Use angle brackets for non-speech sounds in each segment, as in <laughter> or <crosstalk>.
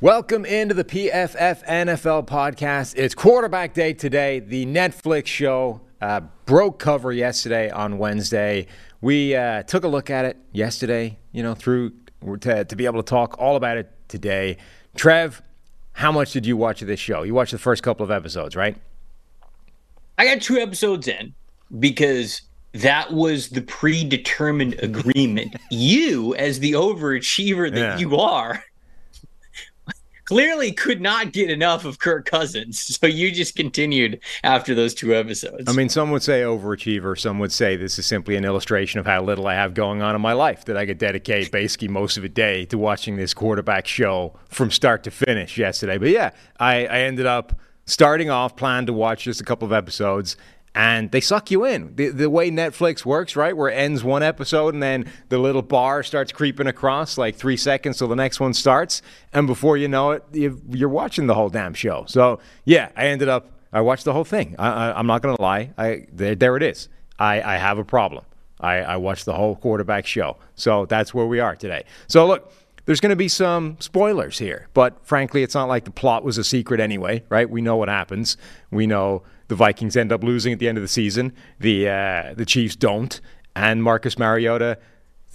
Welcome into the PFF NFL podcast. It's quarterback day today. The Netflix show uh, broke cover yesterday on Wednesday. We uh, took a look at it yesterday, you know, through to, to be able to talk all about it today. Trev, how much did you watch of this show? You watched the first couple of episodes, right? I got two episodes in because that was the predetermined agreement. you, as the overachiever that Yeah. you are, clearly could not get enough of Kirk Cousins. <laughs> So you just continued after those two episodes. I mean, some would say overachiever. Some would say this is simply an illustration of how little I have going on in my life that I could dedicate basically most of a day to watching this quarterback show from start to finish yesterday. But yeah, I, I ended up starting off, planned to watch just a couple of episodes. And they suck you in. The, the way Netflix works, right? Where it ends one episode and then the little bar starts creeping across like three seconds till the next one starts. And before you know it, you've, you're watching the whole damn show. So, yeah, I ended up I watched the whole thing. I, I'm not going to lie. I there, there it is. I, I have a problem. I, I watched the whole quarterback show. So that's where we are today. So look, there's going to be some spoilers here, but frankly, it's not like the plot was a secret anyway, right? We know what happens. We know the Vikings end up losing at the end of the season. The uh, the Chiefs don't, and Marcus Mariota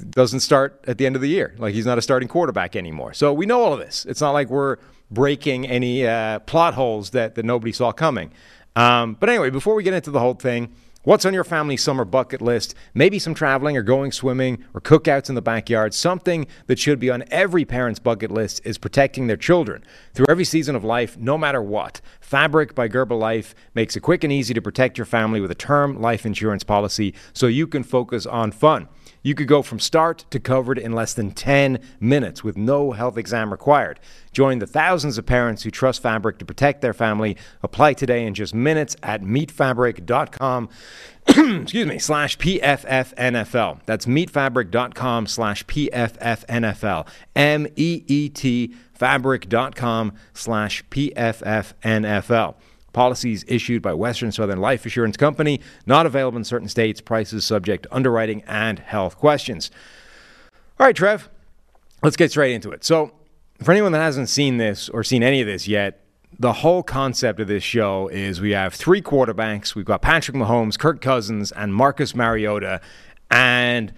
doesn't start at the end of the year. Like he's not a starting quarterback anymore. So we know all of this. It's not like we're breaking any uh, plot holes that, that nobody saw coming. Um, but anyway, before we get into the whole thing, what's on your family summer bucket list? Maybe some traveling or going swimming or cookouts in the backyard. Something that should be on every parent's bucket list is protecting their children through every season of life, no matter what. Fabric by Gerber Life makes it quick and easy to protect your family with a term life insurance policy so you can focus on fun. You could go from start to covered in less than 10 minutes with no health exam required. Join the thousands of parents who trust Fabric to protect their family. Apply today in just minutes at meetfabric.com. <clears throat> excuse me, slash PFFNFL. That's meetfabric.com slash PFFNFL. M E E T fabric.com slash PFFNFL. Policies issued by Western Southern Life Assurance Company, not available in certain states, prices subject to underwriting and health questions. All right, Trev, let's get straight into it. So, for anyone that hasn't seen this or seen any of this yet, the whole concept of this show is we have three quarterbacks. We've got Patrick Mahomes, Kirk Cousins, and Marcus Mariota. And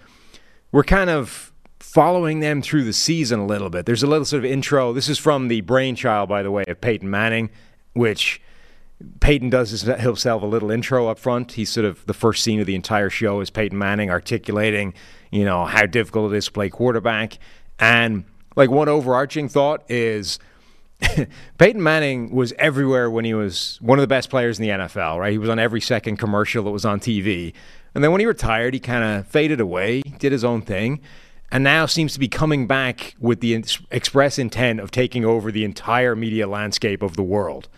we're kind of following them through the season a little bit. There's a little sort of intro. This is from the brainchild, by the way, of Peyton Manning, which Peyton does his- himself a little intro up front. He's sort of the first scene of the entire show is Peyton Manning articulating, you know, how difficult it is to play quarterback. And like one overarching thought is <laughs> Peyton Manning was everywhere when he was one of the best players in the NFL, right? He was on every second commercial that was on TV. And then when he retired, he kind of faded away, did his own thing, and now seems to be coming back with the express intent of taking over the entire media landscape of the world.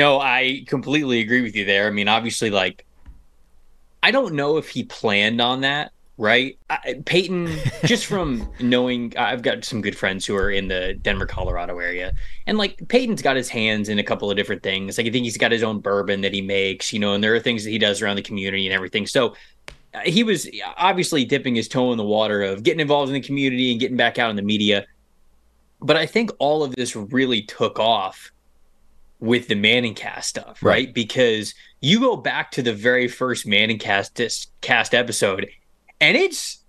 No, I completely agree with you there. I mean, obviously, like, I don't know if he planned on that, right? I, Peyton, <laughs> just from knowing, I've got some good friends who are in the Denver, Colorado area, and like Peyton's got his hands in a couple of different things. Like, I think he's got his own bourbon that he makes, you know, and there are things that he does around the community and everything. So, uh, he was obviously dipping his toe in the water of getting involved in the community and getting back out in the media. But I think all of this really took off with the Manning cast stuff, right? Right. Because you go back to the very first Manning cast dis- cast episode, and it's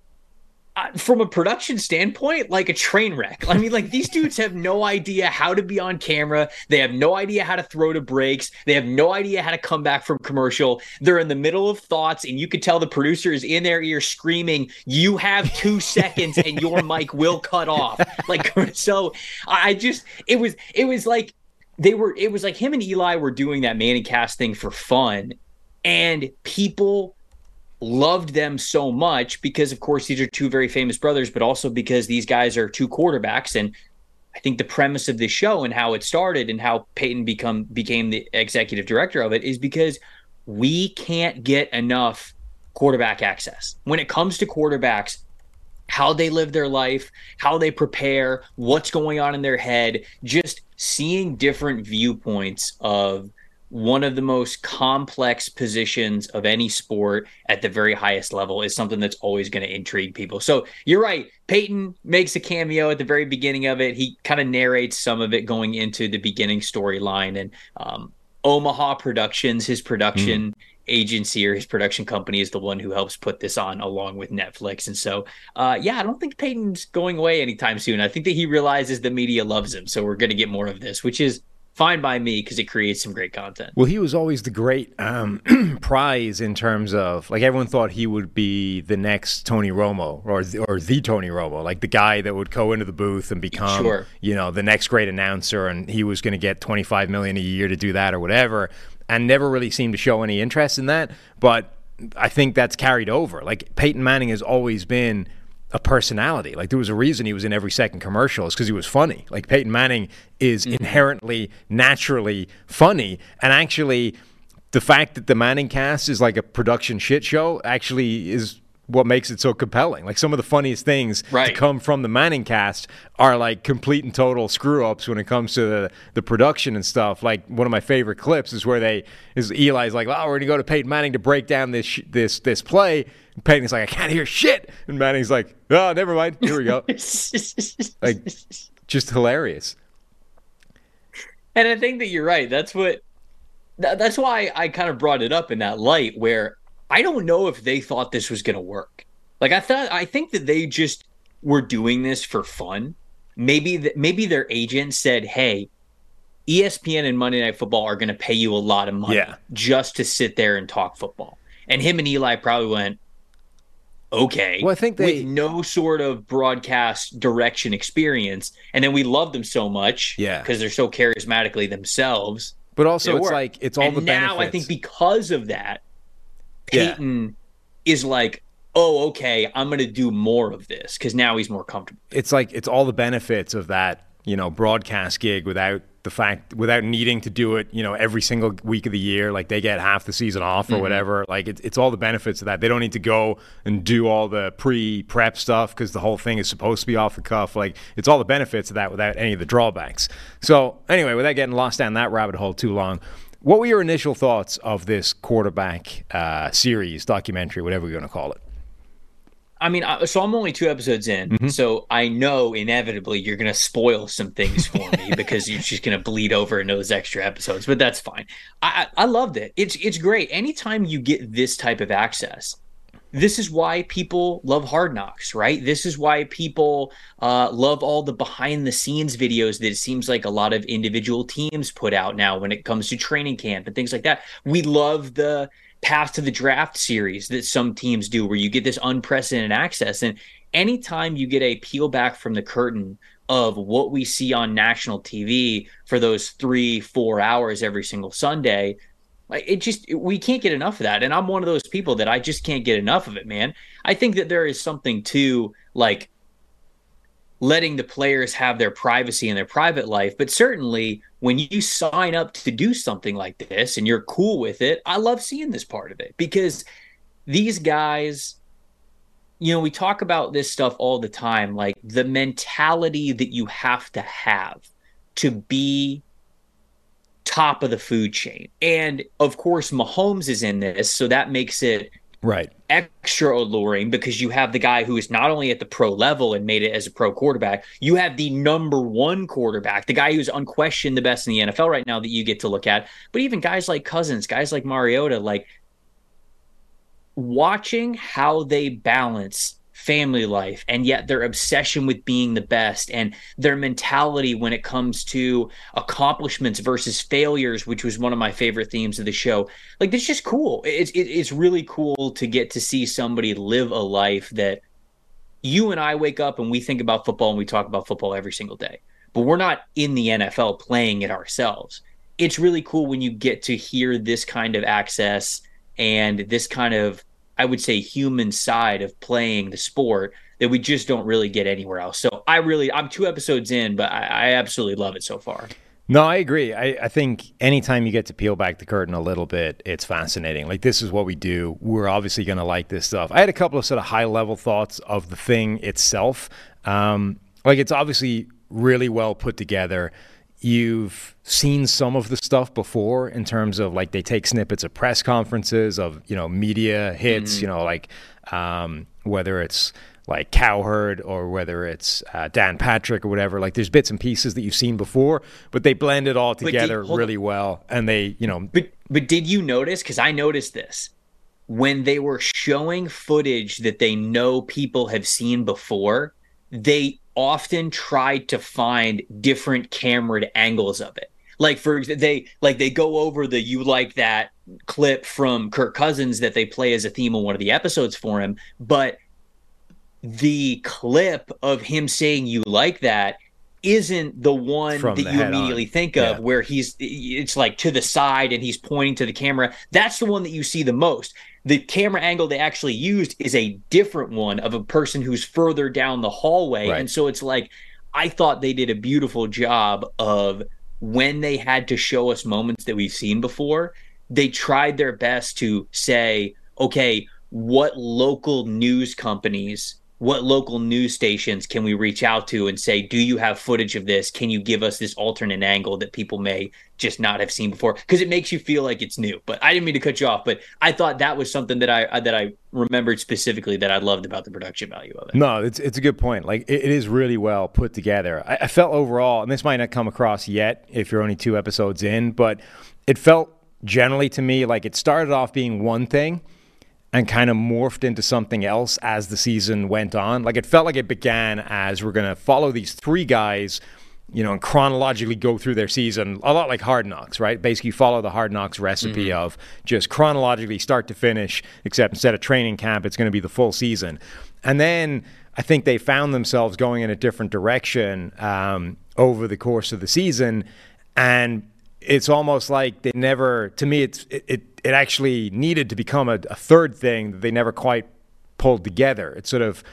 uh, from a production standpoint like a train wreck. I mean, like these dudes have no idea how to be on camera. They have no idea how to throw to breaks. They have no idea how to come back from commercial. They're in the middle of thoughts, and you could tell the producer is in their ear screaming, "You have two seconds, and your mic will cut off." Like <laughs> so, I I just it was it was like they were it was like him and Eli were doing that Manning cast thing for fun, and people loved them so much because, of course, these are two very famous brothers, but also because these guys are two quarterbacks. And I think the premise of this show and how it started and how Peyton become became the executive director of it is because we can't get enough quarterback access. When it comes to quarterbacks, how they live their life, how they prepare, what's going on in their head, just seeing different viewpoints of one of the most complex positions of any sport at the very highest level is something that's always going to intrigue people. So you're right. Peyton makes a cameo at the very beginning of it. He kind of narrates some of it going into the beginning storyline. And um, Omaha Productions, his production mm. Agency or his production company, is the one who helps put this on along with Netflix. And so, uh, yeah, I don't think Peyton's going away anytime soon. I think that he realizes the media loves him. So we're going to get more of this, which is fine by me because it creates some great content. Well, he was always the great um, <clears throat> prize in terms of like everyone thought he would be the next Tony Romo or the, or the Tony Romo, like the guy that would go into the booth and become sure. you know the next great announcer, and he was going to get twenty five million a year to do that or whatever, and never really seemed to show any interest in that, but. I think that's carried over. Like Peyton Manning has always been a personality. Like there was a reason he was in every second commercial is because he was funny. Like Peyton Manning is mm-hmm. inherently, naturally funny, and actually, the fact that the Manning cast is like a production shit show actually is what makes it so compelling. Like some of the funniest things right. to come from the Manning cast are like complete and total screw ups when it comes to the, the production and stuff. Like one of my favorite clips is where they is Eli's like, "Oh, we're gonna go to Peyton Manning to break down this this this play." And Peyton's like, "I can't hear shit," and Manning's like, "Oh, never mind. Here we go." <laughs> like, just hilarious. And I think that you're right. That's what. That's why I kind of brought it up in that light where I don't know if they thought this was going to work. Like I thought, I think that they just were doing this for fun. Maybe that maybe their agent said, "Hey, ESPN and Monday Night Football are going to pay you a lot of money yeah. just to sit there and talk football." And him and Eli probably went, "Okay." Well, I think they with no sort of broadcast direction experience, and then we love them so much, yeah, because they're so charismatically themselves. But also, it's like it's all and the now benefits. I think because of that, Peyton yeah. is like, oh, okay, I'm going to do more of this because now he's more comfortable. It's like it's all the benefits of that, you know, broadcast gig without the fact without needing to do it, you know, every single week of the year. Like they get half the season off or mm-hmm. whatever. Like it's it's all the benefits of that. They don't need to go and do all the pre prep stuff because the whole thing is supposed to be off the cuff. Like it's all the benefits of that without any of the drawbacks. So anyway, without getting lost down that rabbit hole too long, what were your initial thoughts of this quarterback uh, series, documentary, whatever you're going to call it? I mean, so I'm only two episodes in, mm-hmm. so I know inevitably you're going to spoil some things for me <laughs> because you're just going to bleed over into those extra episodes. But that's fine. I, I loved it. It's it's great. Anytime you get this type of access, this is why people love hard knocks right? This is why people uh, love all the behind the scenes videos that it seems like a lot of individual teams put out now when it comes to training camp and things like that. We love the path to the draft series that some teams do where you get this unprecedented access. And anytime you get a peel back from the curtain of what we see on national tv for those three four hours every single sunday like it just we can't get enough of that. And I'm one of those people that I just can't get enough of it, man. I think that there is something to like letting the players have their privacy in their private life, but certainly when you sign up to do something like this and you're cool with it, I love seeing this part of it because these guys you know, we talk about this stuff all the time, like the mentality that you have to have to be top of the food chain. And of course, Mahomes is in this, so that makes it right extra alluring because you have the guy who is not only at the pro level and made it as a pro quarterback, you have the number one quarterback, the guy who's unquestioned the best in the NFL right now that you get to look at. But even guys like Cousins, guys like Mariota, like watching how they balance family life and yet their obsession with being the best and their mentality when it comes to accomplishments versus failures which was one of my favorite themes of the show. Like it's just cool. It's it's really cool to get to see somebody live a life that you and I wake up and we think about football and we talk about football every single day. But we're not in the NFL playing it ourselves. It's really cool when you get to hear this kind of access and this kind of I would say, human side of playing the sport that we just don't really get anywhere else. So I really, I'm two episodes in, but I, I absolutely love it so far. No, I agree. I, I think anytime you get to peel back the curtain a little bit, it's fascinating. Like, this is what we do. We're obviously going to like this stuff. I had a couple of sort of high level thoughts of the thing itself. Um, like, it's obviously really well put together. You've seen some of the stuff before in terms of like they take snippets of press conferences, of, you know, media hits, mm-hmm. you know, like um, whether it's like Cowherd or whether it's uh, Dan Patrick or whatever. Like there's bits and pieces that you've seen before, but they blend it all together did, really on. well. And they, you know. But but did you notice? Because I noticed this when they were showing footage that they know people have seen before. They often tried to find different camera angles of it. Like for example, they like they go over the you like that clip from Kirk Cousins that they play as a theme on one of the episodes for him, but the clip of him saying you like that isn't the one From that you immediately on. think of yeah. where he's it's like to the side and he's pointing to the camera that's the one that you see the most the camera angle they actually used is a different one of a person who's further down the hallway right. and so it's like i thought they did a beautiful job of when they had to show us moments that we've seen before they tried their best to say okay what local news companies what local news stations can we reach out to and say, do you have footage of this? Can you give us this alternate angle that people may just not have seen before? Because it makes you feel like it's new. But I didn't mean to cut you off, but I thought that was something that I uh, that I remembered specifically that I loved about the production value of it. No, it's it's a good point. Like it, it is really well put together. I, I felt overall, and this might not come across yet if you're only two episodes in, but it felt generally to me like it started off being one thing and kind of morphed into something else as the season went on. Like it felt like it began as we're going to follow these three guys, you know, and chronologically go through their season, a lot like Hard Knocks, right? Basically, follow the Hard Knocks recipe mm-hmm. of just chronologically start to finish, except instead of training camp, it's going to be the full season. And then I think they found themselves going in a different direction um, over the course of the season. And it's almost like they never, to me, it's, it, it it actually needed to become a, a third thing that they never quite pulled together. It's sort of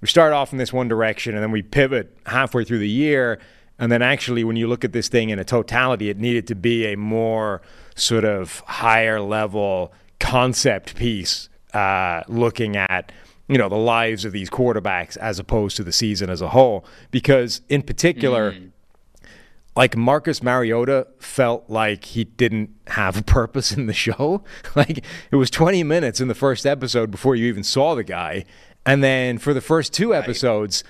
we start off in this one direction and then we pivot halfway through the year. And then actually, when you look at this thing in a totality, it needed to be a more sort of higher level concept piece, uh, looking at you know the lives of these quarterbacks as opposed to the season as a whole. Because in particular, mm like Marcus Mariota felt like he didn't have a purpose in the show. <laughs> like it was 20 minutes in the first episode before you even saw the guy. And then for the first two episodes,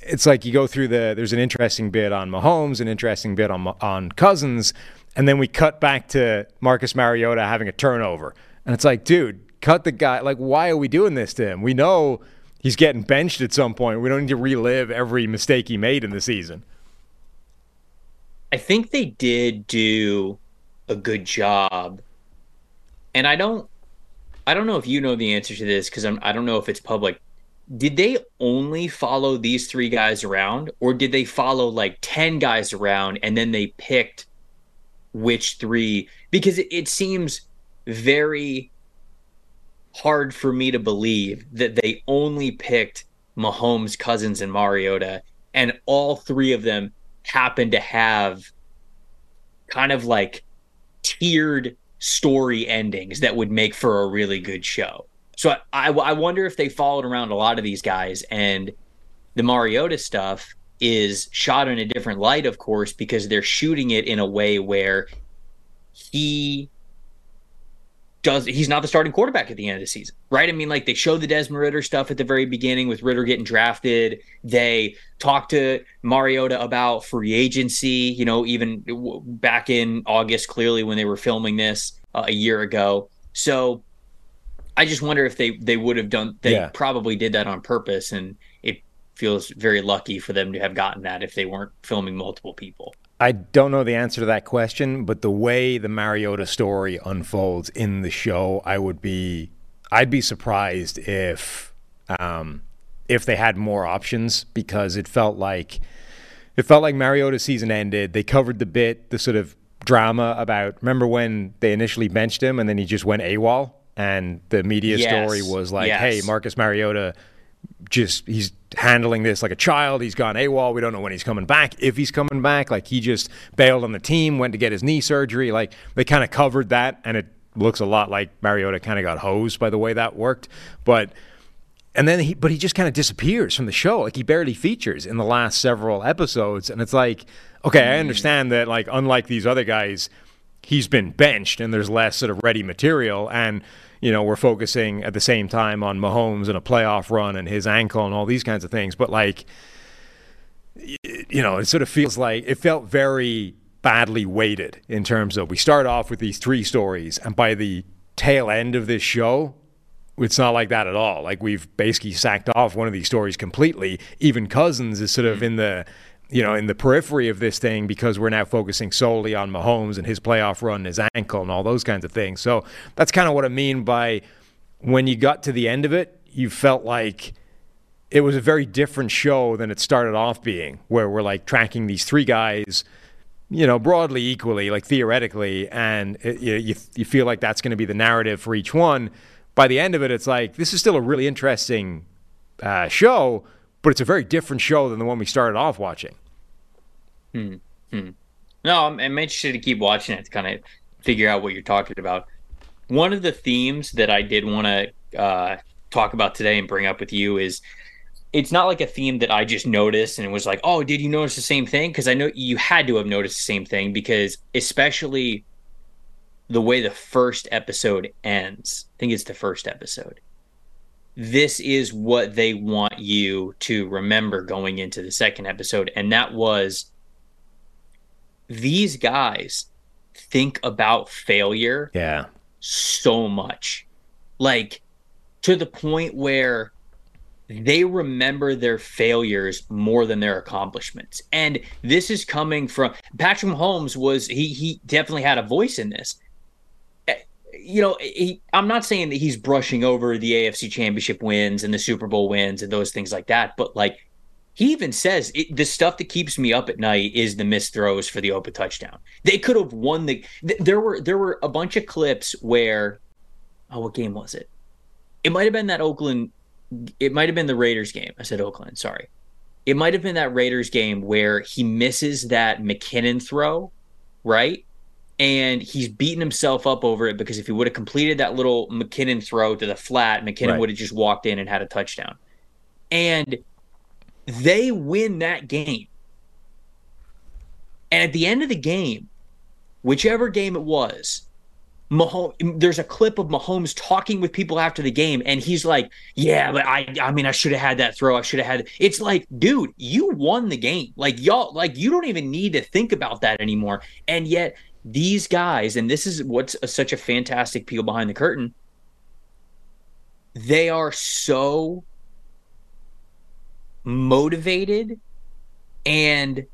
right. it's like you go through the there's an interesting bit on Mahomes, an interesting bit on on Cousins, and then we cut back to Marcus Mariota having a turnover. And it's like, dude, cut the guy. Like why are we doing this to him? We know he's getting benched at some point. We don't need to relive every mistake he made in the season. I think they did do a good job. And I don't I don't know if you know the answer to this cuz I'm I don't know if it's public. Did they only follow these 3 guys around or did they follow like 10 guys around and then they picked which 3 because it, it seems very hard for me to believe that they only picked Mahomes, Cousins, and Mariota, and all three of them happen to have kind of like tiered story endings that would make for a really good show. So I, I, I wonder if they followed around a lot of these guys and the Mariota stuff is shot in a different light, of course, because they're shooting it in a way where he does he's not the starting quarterback at the end of the season, right? I mean, like they show the Desmond Ridder stuff at the very beginning with Ridder getting drafted. They talk to Mariota about free agency, you know, even back in August, clearly when they were filming this uh, a year ago. So I just wonder if they they would have done. They yeah. probably did that on purpose, and it feels very lucky for them to have gotten that if they weren't filming multiple people. I don't know the answer to that question, but the way the Mariota story unfolds in the show, I would be, I'd be surprised if, um, if they had more options because it felt like, it felt like Mariota's season ended. They covered the bit, the sort of drama about. Remember when they initially benched him and then he just went AWOL and the media Yes. story was like, Yes. "Hey, Marcus Mariota, just he's handling this like a child. He's gone AWOL. We don't know when he's coming back. If he's coming back, like he just bailed on the team, went to get his knee surgery. Like they kind of covered that, and it looks a lot like Mariota kind of got hosed by the way that worked, but." and then he but he just kind of disappears from the show like he barely features in the last several episodes and it's like okay i hmm. understand that like unlike these other guys he's been benched and there's less sort of ready material and you know we're focusing at the same time on Mahomes and a playoff run and his ankle and all these kinds of things but like you know it sort of feels like it felt very badly weighted in terms of we start off with these three stories and by the tail end of this show it's not like that at all. Like we've basically sacked off one of these stories completely. Even Cousins is sort of mm. in the you know in the periphery of this thing because we're now focusing solely on Mahomes and his playoff run, his ankle, and all those kinds of things. So that's kind of what I mean by when you got to the end of it, you felt like it was a very different show than it started off being, where we're like tracking these three guys you know, broadly equally, like theoretically, and it, you, you you feel like that's going to be the narrative for each one. By the end of it, it's like this is still a really interesting uh, show, but it's a very different show than the one we started off watching. No, I'm, I'm interested to keep watching it to kind of figure out what you're talking about. One of the themes that I did want to uh, talk about today and bring up with you is it's not like a theme that I just noticed and it was like, oh, did you notice the same thing? Because I know you had to have noticed the same thing because especially the way the first episode ends. I think it's the first episode. This is what they want you to remember going into the second episode, and that was these guys think about failure Yeah, so much. Like to the point where they remember their failures more than their accomplishments. And this is coming from Patrick Mahomes was he he definitely had a voice in this. Eh, You know, he, I'm not saying that he's brushing over the AFC championship wins and the Super Bowl wins and those things like that, but like he even says it, the stuff that keeps me up at night is the missed throws for the open touchdown. They could have won the. th- There were there were a bunch of clips where, oh, what game was it? It might have been that Oakland. It might have been the Raiders game. I said Oakland. Sorry. It might have been that Raiders game where he misses that McKinnon throw, right? And he's beating himself up over it because if he would have completed that little McKinnon throw to the flat, McKinnon Right. would have just walked in and had a touchdown. And they win that game. And at the end of the game, whichever game it was, Mahomes, there's a clip of Mahomes talking with people after the game, and he's like, "Yeah, but I, I mean, I should have had that throw. I should have had." It's like, dude, you won the game. Like y'all, like you don't even need to think about that anymore. And yet, these guys, and this is what's a, such a fantastic peel behind the curtain. They are so motivated and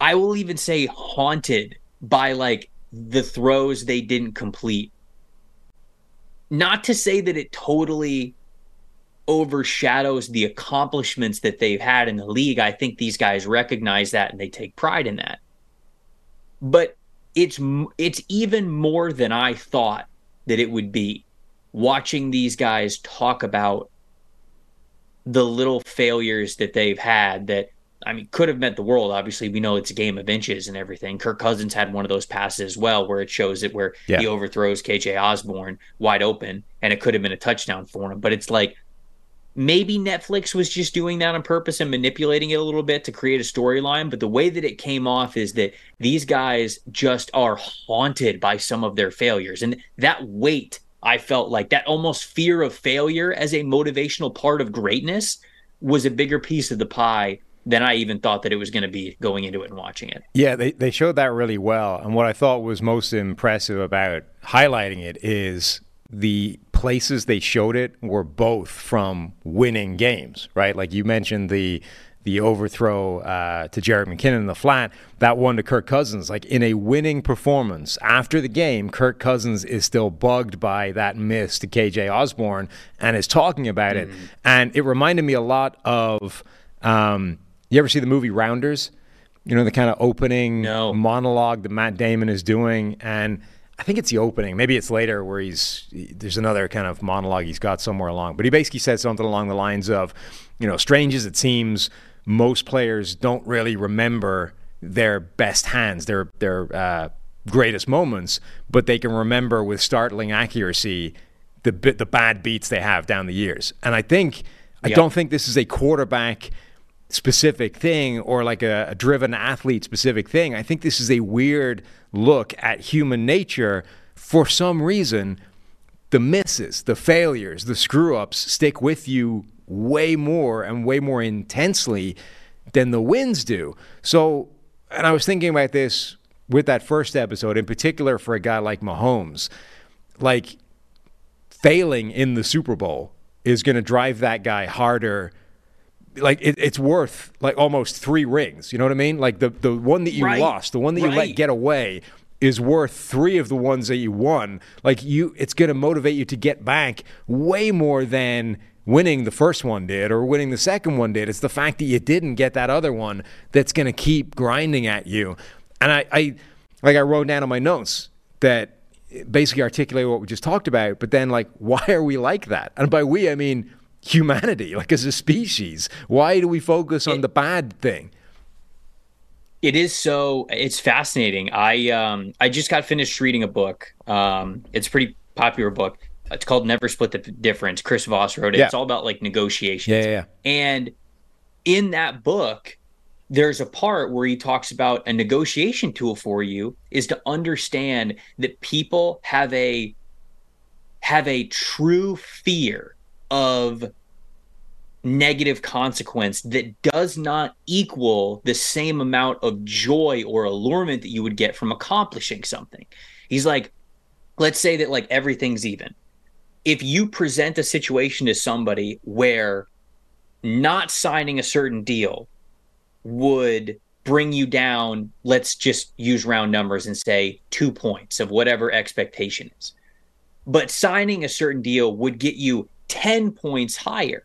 I will even say haunted by like the throws they didn't complete. Not to say that it totally overshadows the accomplishments that they've had in the league. I think these guys recognize that and they take pride in that. But it's it's even more than I thought that it would be watching these guys talk about the little failures that they've had that I mean could have meant the world. Obviously, we know it's a game of inches and everything. Kirk Cousins had one of those passes as well where it shows it where Yeah. he overthrows KJ Osborn wide open and it could have been a touchdown for him. But it's like maybe Netflix was just doing that on purpose and manipulating it a little bit to create a storyline. But the way that it came off is that these guys just are haunted by some of their failures. And that weight, I felt like that almost fear of failure as a motivational part of greatness was a bigger piece of the pie than I even thought that it was going to be going into it and watching it. Yeah, they, they showed that really well. And what I thought was most impressive about highlighting it is the places they showed it were both from winning games, right? Like you mentioned the the overthrow uh, to Jerick McKinnon in the flat, that one to Kirk Cousins. Like in a winning performance after the game, Kirk Cousins is still bugged by that miss to KJ Osborn and is talking about it. And it reminded me a lot of um, you ever see the movie Rounders? You know, the kind of opening No. monologue that Matt Damon is doing. And I think it's the opening. Maybe it's later where he's there's another kind of monologue he's got somewhere along. But he basically said something along the lines of, you know, strange as it seems, most players don't really remember their best hands, their their uh, greatest moments, but they can remember with startling accuracy the the bad beats they have down the years. And I think I don't think this is a quarterback specific thing or like a, a driven athlete specific thing. I think this is a weird look at human nature. For some reason, the misses, the failures, the screw ups stick with you way more and way more intensely than the wins do. So, and I was thinking about this with that first episode, in particular for a guy like Mahomes, like failing in the Super Bowl is going to drive that guy harder. Like it, it's worth like almost three rings. You know what I mean? Like the the one that you Right. lost, the one that you Right. let get away, is worth three of the ones that you won. Like you, it's going to motivate you to get back way more than winning the first one did or winning the second one did. It's the fact that you didn't get that other one that's going to keep grinding at you. And I, I like I wrote down on my notes that basically articulate what we just talked about, but then like <laughs> why are we like that? And by we I mean humanity, <laughs> like as a species. Why do we focus on the bad thing? It is so it's fascinating. I um I just got finished reading a book. Um it's a pretty popular book. It's called Never Split the Difference. Chris Voss wrote it. Yeah. It's all about like negotiations. Yeah, yeah, yeah. And in that book, there's a part where he talks about a negotiation tool for you is to understand that people have a have a true fear of negative consequence that does not equal the same amount of joy or allurement that you would get from accomplishing something. He's like, let's say that like everything's even. If you present a situation to somebody where not signing a certain deal would bring you down, let's just use round numbers and say two points of whatever expectation is. But signing a certain deal would get you 10 points higher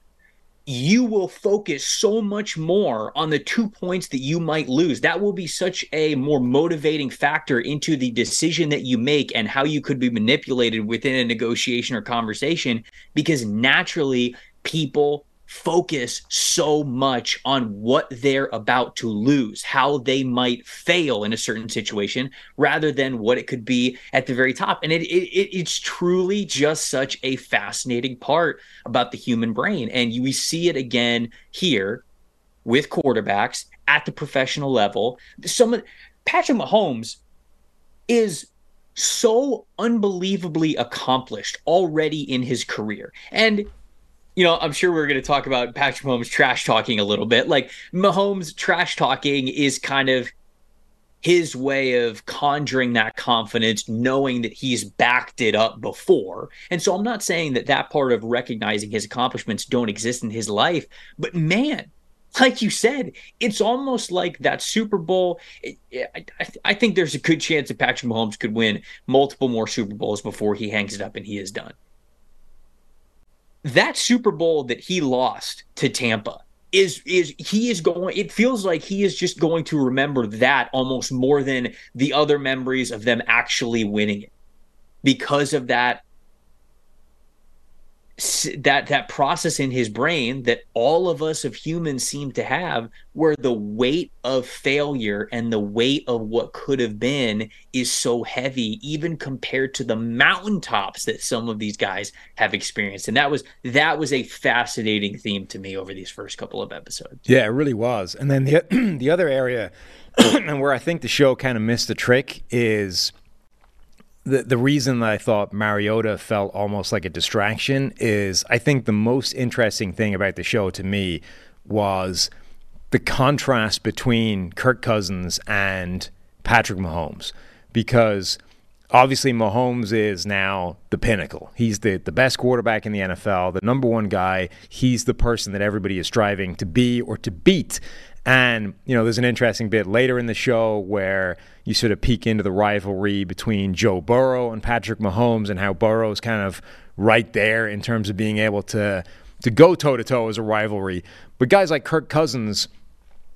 you will focus so much more on the two points that you might lose. That will be such a more motivating factor into the decision that you make and how you could be manipulated within a negotiation or conversation because naturally people focus so much on what they're about to lose, how they might fail in a certain situation, rather than what it could be at the very top. And it, it, it it's truly just such a fascinating part about the human brain, and you, we see it again here with quarterbacks at the professional level. Some Patrick Mahomes is so unbelievably accomplished already in his career, and you know, I'm sure we're going to talk about Patrick Mahomes trash talking a little bit. Like Mahomes trash talking is kind of his way of conjuring that confidence, knowing that he's backed it up before. And so I'm not saying that that part of recognizing his accomplishments don't exist in his life, but man, like you said, it's almost like that Super Bowl. I, I, I think there's a good chance that Patrick Mahomes could win multiple more Super Bowls before he hangs it up and he is done that Super Bowl that he lost to Tampa is is he is going it feels like he is just going to remember that almost more than the other memories of them actually winning it because of that that that process in his brain that all of us of humans seem to have where the weight of failure and the weight of what could have been is so heavy even compared to the mountaintops that some of these guys have experienced and that was that was a fascinating theme to me over these first couple of episodes Yeah, it really was. And then the <clears throat> the other area and <clears throat> where I think the show kind of missed the trick is the the reason that I thought Mariota felt almost like a distraction is I think the most interesting thing about the show to me was the contrast between Kirk Cousins and Patrick Mahomes because obviously Mahomes is now the pinnacle. He's the, the best quarterback in the NFL, the number one guy. He's the person that everybody is striving to be or to beat. And, you know, there's an interesting bit later in the show where you sort of peek into the rivalry between Joe Burrow and Patrick Mahomes and how Burrow's kind of right there in terms of being able to to go toe to toe as a rivalry. But guys like Kirk Cousins,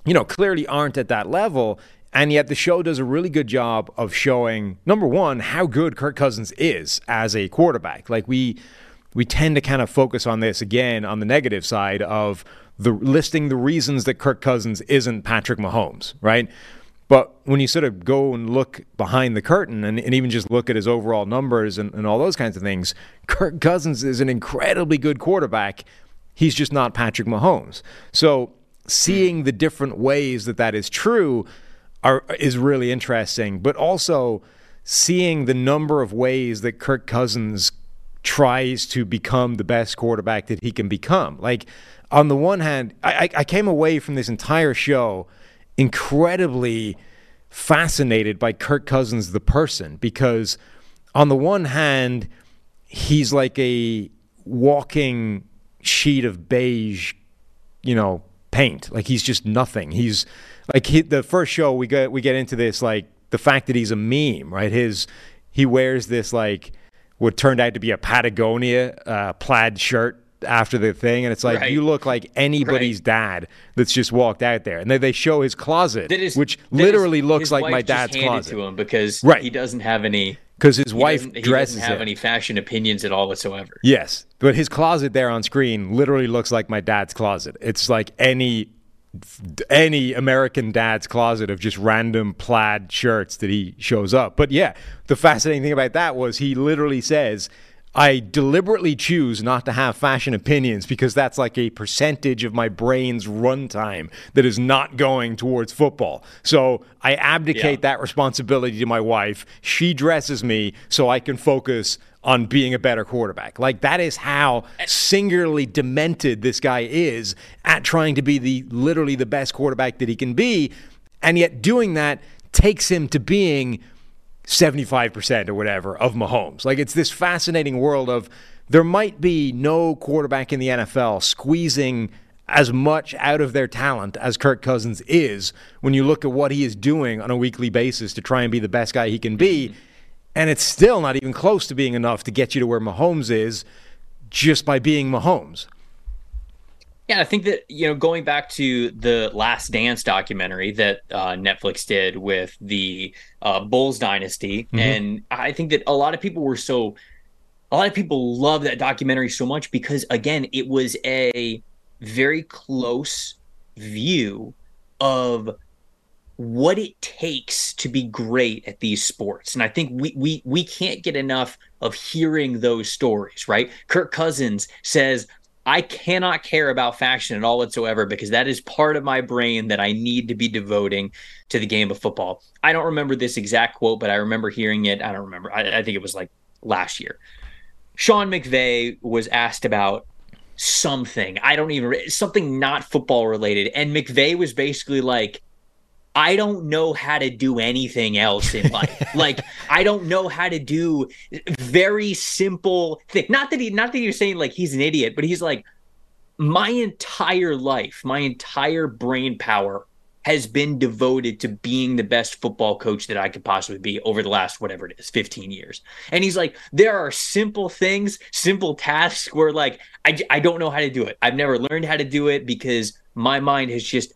you know, clearly aren't at that level. And yet the show does a really good job of showing number one how good Kirk Cousins is as a quarterback. Like we we tend to kind of focus on this again on the negative side of the listing the reasons that Kirk Cousins isn't Patrick Mahomes, right? But when you sort of go and look behind the curtain and, and even just look at his overall numbers and, and all those kinds of things, Kirk Cousins is an incredibly good quarterback. He's just not Patrick Mahomes. So seeing the different ways that that is true are is really interesting, but also seeing the number of ways that Kirk Cousins tries to become the best quarterback that he can become. Like on the one hand, I, I came away from this entire show incredibly fascinated by Kirk Cousins the person because on the one hand, he's like a walking sheet of beige, you know, paint. Like he's just nothing. He's like he, the first show we get we get into this like the fact that he's a meme, right? His he wears this like what turned out to be a Patagonia uh, plaid shirt after the thing, and it's like Right. you look like anybody's dad that's just walked out there, and then they show his closet, is- which that is- literally looks like my dad's closet to him because Right. he doesn't have any. because his He wife doesn't, he doesn't have it. any fashion opinions at all whatsoever. Yes, but his closet there on screen literally looks like my dad's closet. It's like any any American dad's closet of just random plaid shirts that he shows up. But yeah, the fascinating thing about that was he literally says, I deliberately choose not to have fashion opinions because that's like a percentage of my brain's runtime that is not going towards football. So I abdicate Yeah. that responsibility to my wife. She dresses me so I can focus on being a better quarterback. Like that is how eh. singularly demented this guy is at trying to be the literally the best quarterback that he can be. And yet doing that takes him to being 75% or whatever of Mahomes. Like it's this fascinating world of there might be no quarterback in the NFL squeezing as much out of their talent as Kirk Cousins is when you look at what he is doing on a weekly basis to try and be the best guy he can be. Mm-hmm. And it's still not even close to being enough to get you to where Mahomes is just by being Mahomes. Yeah, I think that you know, going back to the Last Dance documentary that uh, Netflix did with the uh, Bulls dynasty, and I think that a lot of people were so, a lot of people love that documentary so much because again, it was a very close view of what it takes to be great at these sports. And I think we we we can't get enough of hearing those stories, right? Kirk Cousins says, I cannot care about fashion at all whatsoever because that is part of my brain that I need to be devoting to the game of football. I don't remember this exact quote, but I remember hearing it. I don't remember. I, I think it was like last year. Sean McVay was asked about something. I don't even something not football related, and McVay was basically like, I don't know how to do anything else in life. <laughs> like I don't know how to do very simple thing. Not that he not that you're saying like he's an idiot, but he's like my entire life, my entire brain power has been devoted to being the best football coach that I could possibly be over the last whatever it is, 15 years. And he's like, there are simple things, simple tasks where like I, I don't know how to do it. I've never learned how to do it because my mind has just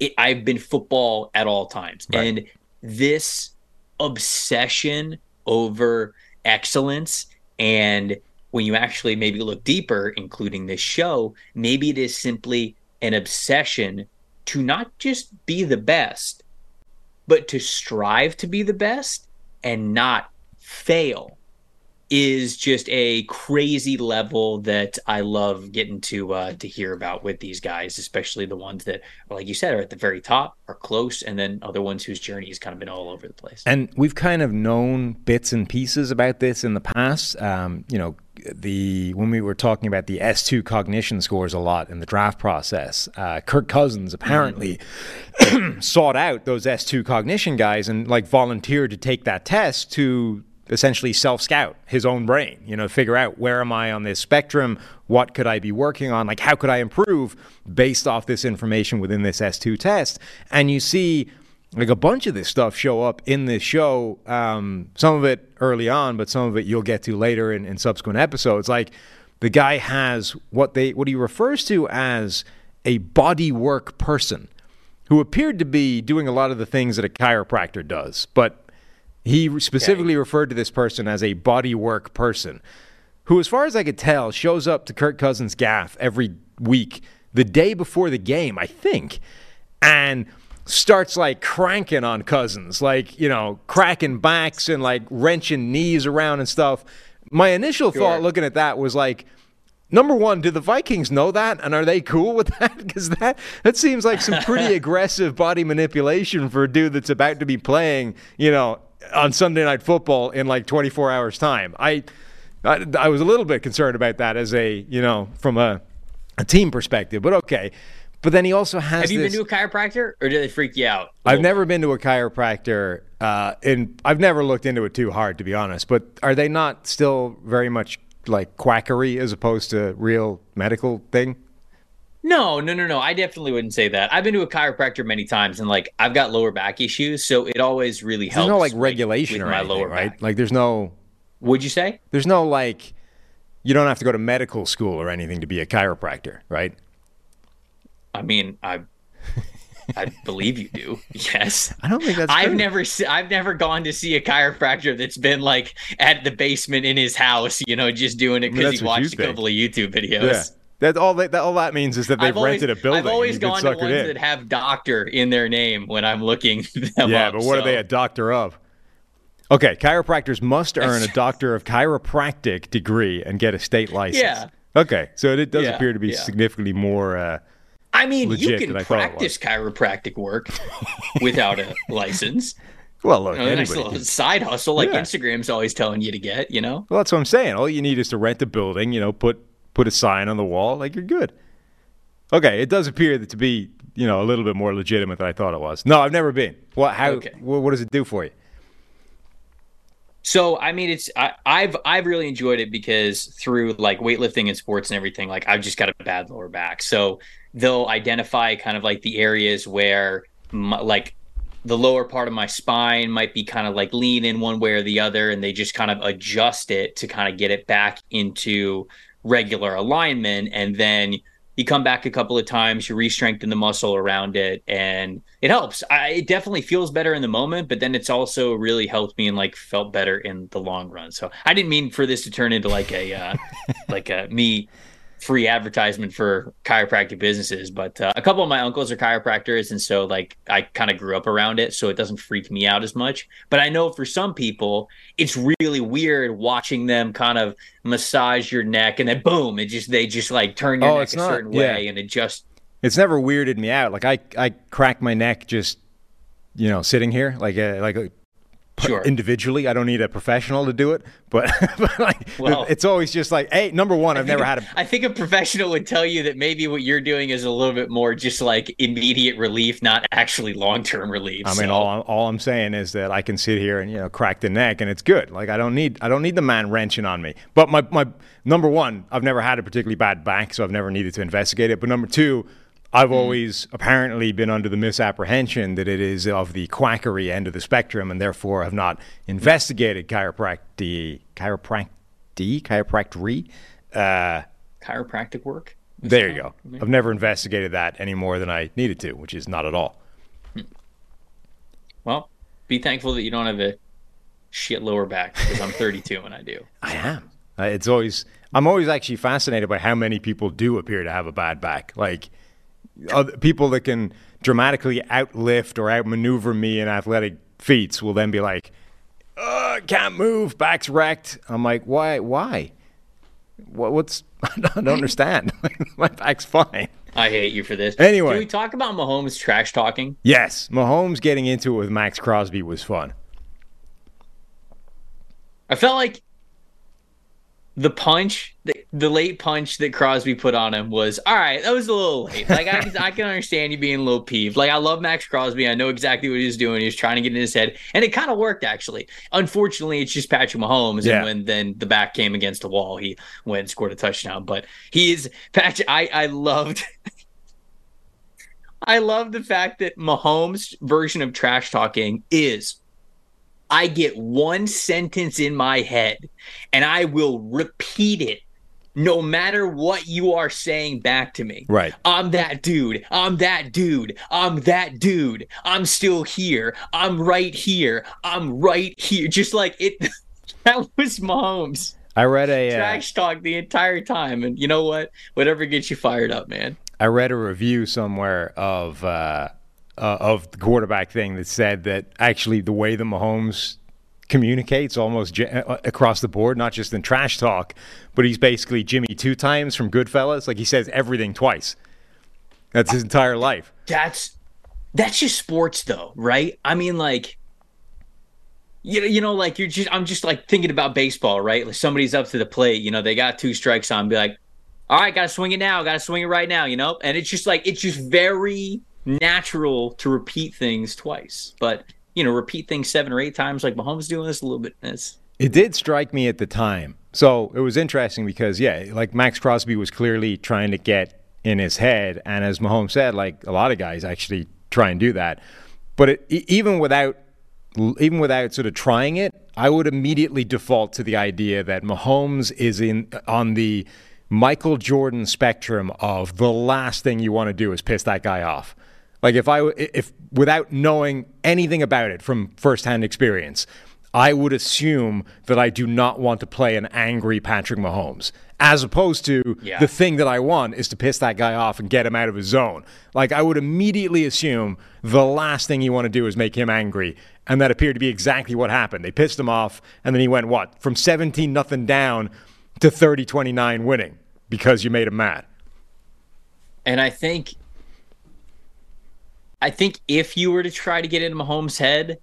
it, I've been football at all times. Right. And this obsession over excellence and when you actually maybe look deeper, including this show, maybe it is simply an obsession to not just be the best, but to strive to be the best and not fail is just a crazy level that I love getting to uh, to hear about with these guys, especially the ones that, like you said, are at the very top, are close, and then other ones whose journey has kind of been all over the place. And we've kind of known bits and pieces about this in the past. Um, you know, the when we were talking about the S2 cognition scores a lot in the draft process, uh, Kirk Cousins apparently <clears throat> sought out those S2 cognition guys and like volunteered to take that test to essentially self scout his own brain, you know, figure out where am I on this spectrum? What could I be working on? Like, how could I improve based off this information within this S2 test? And you see like a bunch of this stuff show up in this show. Um, some of it early on, but some of it you'll get to later in, in subsequent episodes. Like the guy has what they what he refers to as a body work person, who appeared to be doing a lot of the things that a chiropractor does, but he specifically referred to this person as a bodywork person, who, as far as I could tell, shows up to Kirk Cousins' gaff every week the day before the game, I think, and starts like cranking on Cousins, like, you know, cracking backs and like wrenching knees around and stuff. My initial thought looking at that was like, Number one, do the Vikings know that, and are they cool with that? <laughs> Because that that seems like some pretty <laughs> aggressive body manipulation for a dude that's about to be playing, you know, on Sunday Night Football in like 24 hours time. I, I, I was a little bit concerned about that as a, you know, from a, a team perspective, but okay. But then he also has. Have you this, been to a chiropractor, or did they freak you out? I've never been to a chiropractor, uh, and I've never looked into it too hard, to be honest. But are they not still very much like quackery as opposed to real medical thing? No, no, no, no. I definitely wouldn't say that. I've been to a chiropractor many times, and like I've got lower back issues, so it always really helps. There's no like regulation with or my lower right? back. Like there's no Would you say? there's no like you don't have to go to medical school or anything to be a chiropractor, right? I mean, I, I believe you do. <laughs> Yes. I don't think that's I've true. never se- I've never gone to see a chiropractor that's been like at the basement in his house, you know, just doing it mean, because that's he watched a think. couple of YouTube videos. That all that, that all that means is that they've always, rented a building. I've always gone to ones in. that have doctor in their name when I'm looking <laughs> them Yeah, up, but what are they a doctor of? Okay, chiropractors must earn a <laughs> doctor of chiropractic degree and get a state license. Yeah. Okay, so it does Yeah, appear to be yeah. significally more. Uh, I mean, you can than I thought it practice chiropractic work without a <laughs> license. well, look, You know, a nice little side hustle like Yeah. Instagram's always telling you to get, you know? Well, that's what I'm saying. All you need is to rent a building. You know, put put a sign on the wall, like you're good. Okay, it does appear that to be you know a little bit more legitimate than I thought it was. No, I've never been. What? How? Okay. What, what does it do for you? So I mean, it's I, I've I've really enjoyed it because through like weightlifting and sports and everything, like I've just got a bad lower back. So they'll identify kind of like the areas where my, like the lower part of my spine might be kind of like lean in one way or the other, and they just kind of adjust it to kind of get it back into regular alignment, and then you come back a couple of times, you re-strengthen the muscle around it, and it helps. I, it definitely feels better in the moment, but then it's also really helped me and like felt better in the long run. So I didn't mean for this to turn into like a uh, <laughs> like a me free advertisement for chiropractic businesses, but uh, a couple of my uncles are chiropractors, and so like I kind of grew up around it, so it doesn't freak me out as much. But I know for some people, it's really weird watching them kind of massage your neck, and then boom, it just they just like turn your Oh, neck a not- certain yeah. way and it just it's never weirded me out. Like I I crack my neck just you know sitting here like a like a Sure. individually. I don't need a professional to do it, but, <laughs> but like Well- it's always just like, hey, number one, I've never had a I think a professional would tell you that maybe what you're doing is a little bit more just like immediate relief, not actually long term relief. I mean, all I'm, all I'm saying is that I can sit here and you know crack the neck, and it's good. Like I don't need I don't need the man wrenching on me. But my my number one, I've never had a particularly bad back, so I've never needed to investigate it. But number two, I've always apparently been under the misapprehension that it is of the quackery end of the spectrum, and therefore have not investigated chiropractic chiropractic chiropractory. Uh, chiropractic work. there you go. I've never investigated that any more than I needed to, which is not at all. Well, be thankful that you don't have a shit lower back because I'm 32 and I do. <laughs> I am. Uh, It's always I'm always actually fascinated by how many people do appear to have a bad back. Like other, people that can dramatically outlift or outmaneuver me in athletic feats will then be like, "Can't move, back's wrecked." I'm like, "Why? Why? What, what's? <laughs> I don't understand. <laughs> My back's fine." I hate you for this. Anyway. can we talk about Mahomes trash talking? Yes, Mahomes getting into it with Maxx Crosby was fun. I felt like the punch, the, the late punch that Crosby put on him was all right. That was a little late. Like I, can- I can understand you being a little peeved. Like I love Maxx Crosby. I know exactly what he was doing. He was trying to get in his head, and it kind of worked actually. Unfortunately, it's just Patrick Mahomes, Yeah. and when then the back came against the wall, he went and scored a touchdown. But he is Patrick. I I loved. <laughs> I love the fact that Mahomes' version of trash talking is I get one sentence in my head and I will repeat it no matter what you are saying back to me. Right. I'm that dude. I'm that dude. I'm that dude. I'm still here. I'm right here. I'm right here. Just like it <laughs> that was Mahomes. I read a uh, Trash talk the entire time. And you know what? Whatever gets you fired up, man. I read a review somewhere of uh, uh, of the quarterback thing that said that actually the way the Mahomes communicates almost ge- uh, across the board, not just in trash talk, but he's basically Jimmy two times from Goodfellas. Like he says everything twice. That's his entire life. That's that's just sports though, right? I mean like you know, you know, like you're just I'm just like thinking about baseball, right? Like somebody's up to the plate, you know, they got two strikes on, be like, all right, gotta swing it now, gotta swing it right now, you know? And it's just like it's just very natural to repeat things twice. But you know, repeat things seven or eight times like Mahomes doing this a little bit. It's It did strike me at the time. So it was interesting because, yeah, like Maxx Crosby was clearly trying to get in his head. And as Mahomes said, like a lot of guys actually try and do that. But it, even without even without sort of trying it, I would immediately default to the idea that Mahomes is in on the Michael Jordan spectrum of the last thing you want to do is piss that guy off. Like if I if without knowing anything about it from firsthand experience, I would assume that I do not want to play an angry Patrick Mahomes. As opposed to Yeah. the thing that I want is to piss that guy off and get him out of his zone. Like I would immediately assume the last thing you want to do is make him angry. And that appeared to be exactly what happened. They pissed him off and then he went what? From 17 nothing down to 30-29 winning because you made him mad. and I think I think if you were to try to get into Mahomes' head,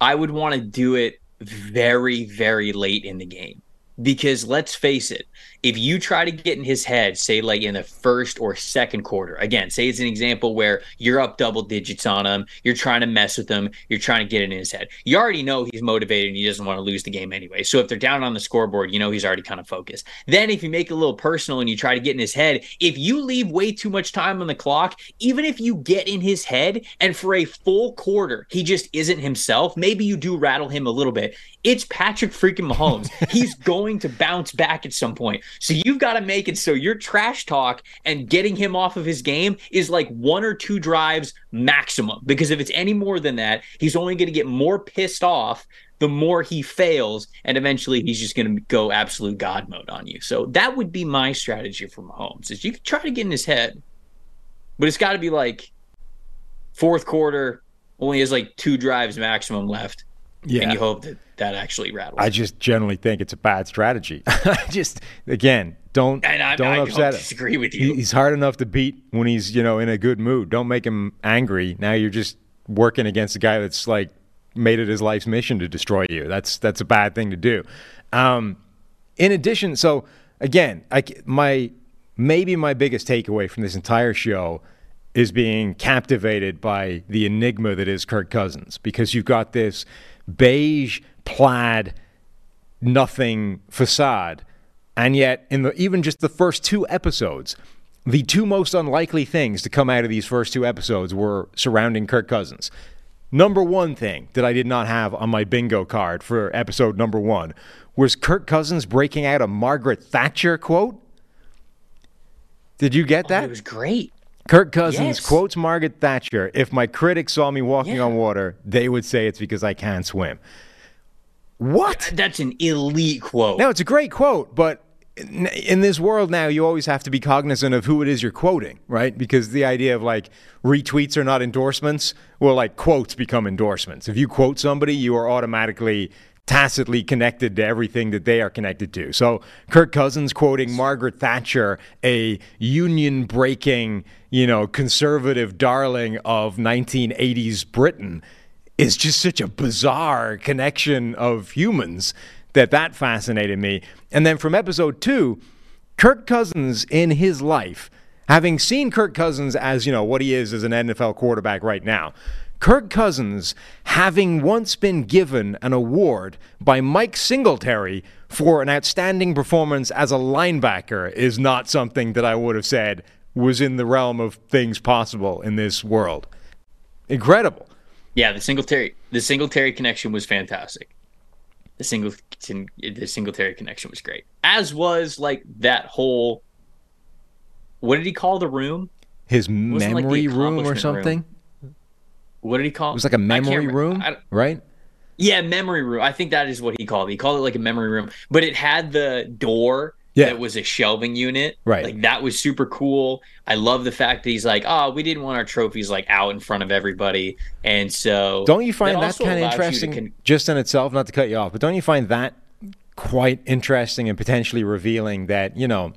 I would want to do it very, very late in the game. Because let's face it, if you try to get in his head, say like in the first or second quarter, again, say it's an example where you're up double digits on him, you're trying to mess with him, you're trying to get it in his head. You already know he's motivated and he doesn't want to lose the game anyway. So if they're down on the scoreboard, you know he's already kind of focused. Then if you make it a little personal and you try to get in his head, if you leave way too much time on the clock, even if you get in his head and for a full quarter he just isn't himself, maybe you do rattle him a little bit. It's Patrick freaking Mahomes. <laughs> He's going to bounce back at some point. So you've got to make it so your trash talk and getting him off of his game is like one or two drives maximum. Because if it's any more than that, he's only going to get more pissed off the more he fails, and eventually he's just going to go absolute god mode on you. So that would be my strategy for Mahomes: is you try to get in his head, but it's got to be like fourth quarter, only has like two drives maximum left, Yeah. and you hope that that actually rattles. I just generally think it's a bad strategy. <laughs> I just again don't and I, don't I upset don't him. disagree with you. He's hard enough to beat when he's you know in a good mood. Don't make him angry. Now you're just working against a guy that's like made it his life's mission to destroy you. That's that's a bad thing to do. Um, in addition, so again, I my maybe my biggest takeaway from this entire show is being captivated by the enigma that is Kirk Cousins because you've got this beige plaid nothing facade and yet in the even just the first two episodes the two most unlikely things to come out of these first two episodes were surrounding Kirk Cousins. Number one thing that I did not have on my bingo card for episode number one was Kirk Cousins breaking out a Margaret Thatcher quote. Did you get oh, that? it was great. Kirk Cousins Yes. quotes Margaret Thatcher If my critics saw me walking Yeah. on water, they would say it's because I can't swim. What? That's an elite quote. No, it's a great quote, but in, in this world now, you always have to be cognizant of who it is you're quoting, right? Because the idea of like retweets are not endorsements, well, like quotes become endorsements. If you quote somebody, you are automatically tacitly connected to everything that they are connected to. So Kirk Cousins quoting Margaret Thatcher, a union breaking, you know, conservative darling of 1980s Britain is just such a bizarre connection of humans that that fascinated me. And then from episode two, Kirk Cousins in his life, having seen Kirk Cousins as you know what he is as an NFL quarterback right now, Kirk Cousins having once been given an award by Mike Singletary for an outstanding performance as a linebacker is not something that I would have said was in the realm of things possible in this world. Incredible. Yeah, the Singletary the Singletary connection was fantastic. the single the Singletary connection was great. As was like that whole. What did he call the room? His Wasn't like memory room or something. What did he call It It was like a memory room, I- right? Yeah, memory room. I think that is what he called it. He called it like a memory room, but it had the door Yeah. that was a shelving unit. Right. Like that was super cool. I love the fact that he's like, oh, we didn't want our trophies like out in front of everybody, and so Don't you find that, also kind of allows you to interesting, con- just in itself? Not to cut you off, but don't you find that quite interesting and potentially revealing that you know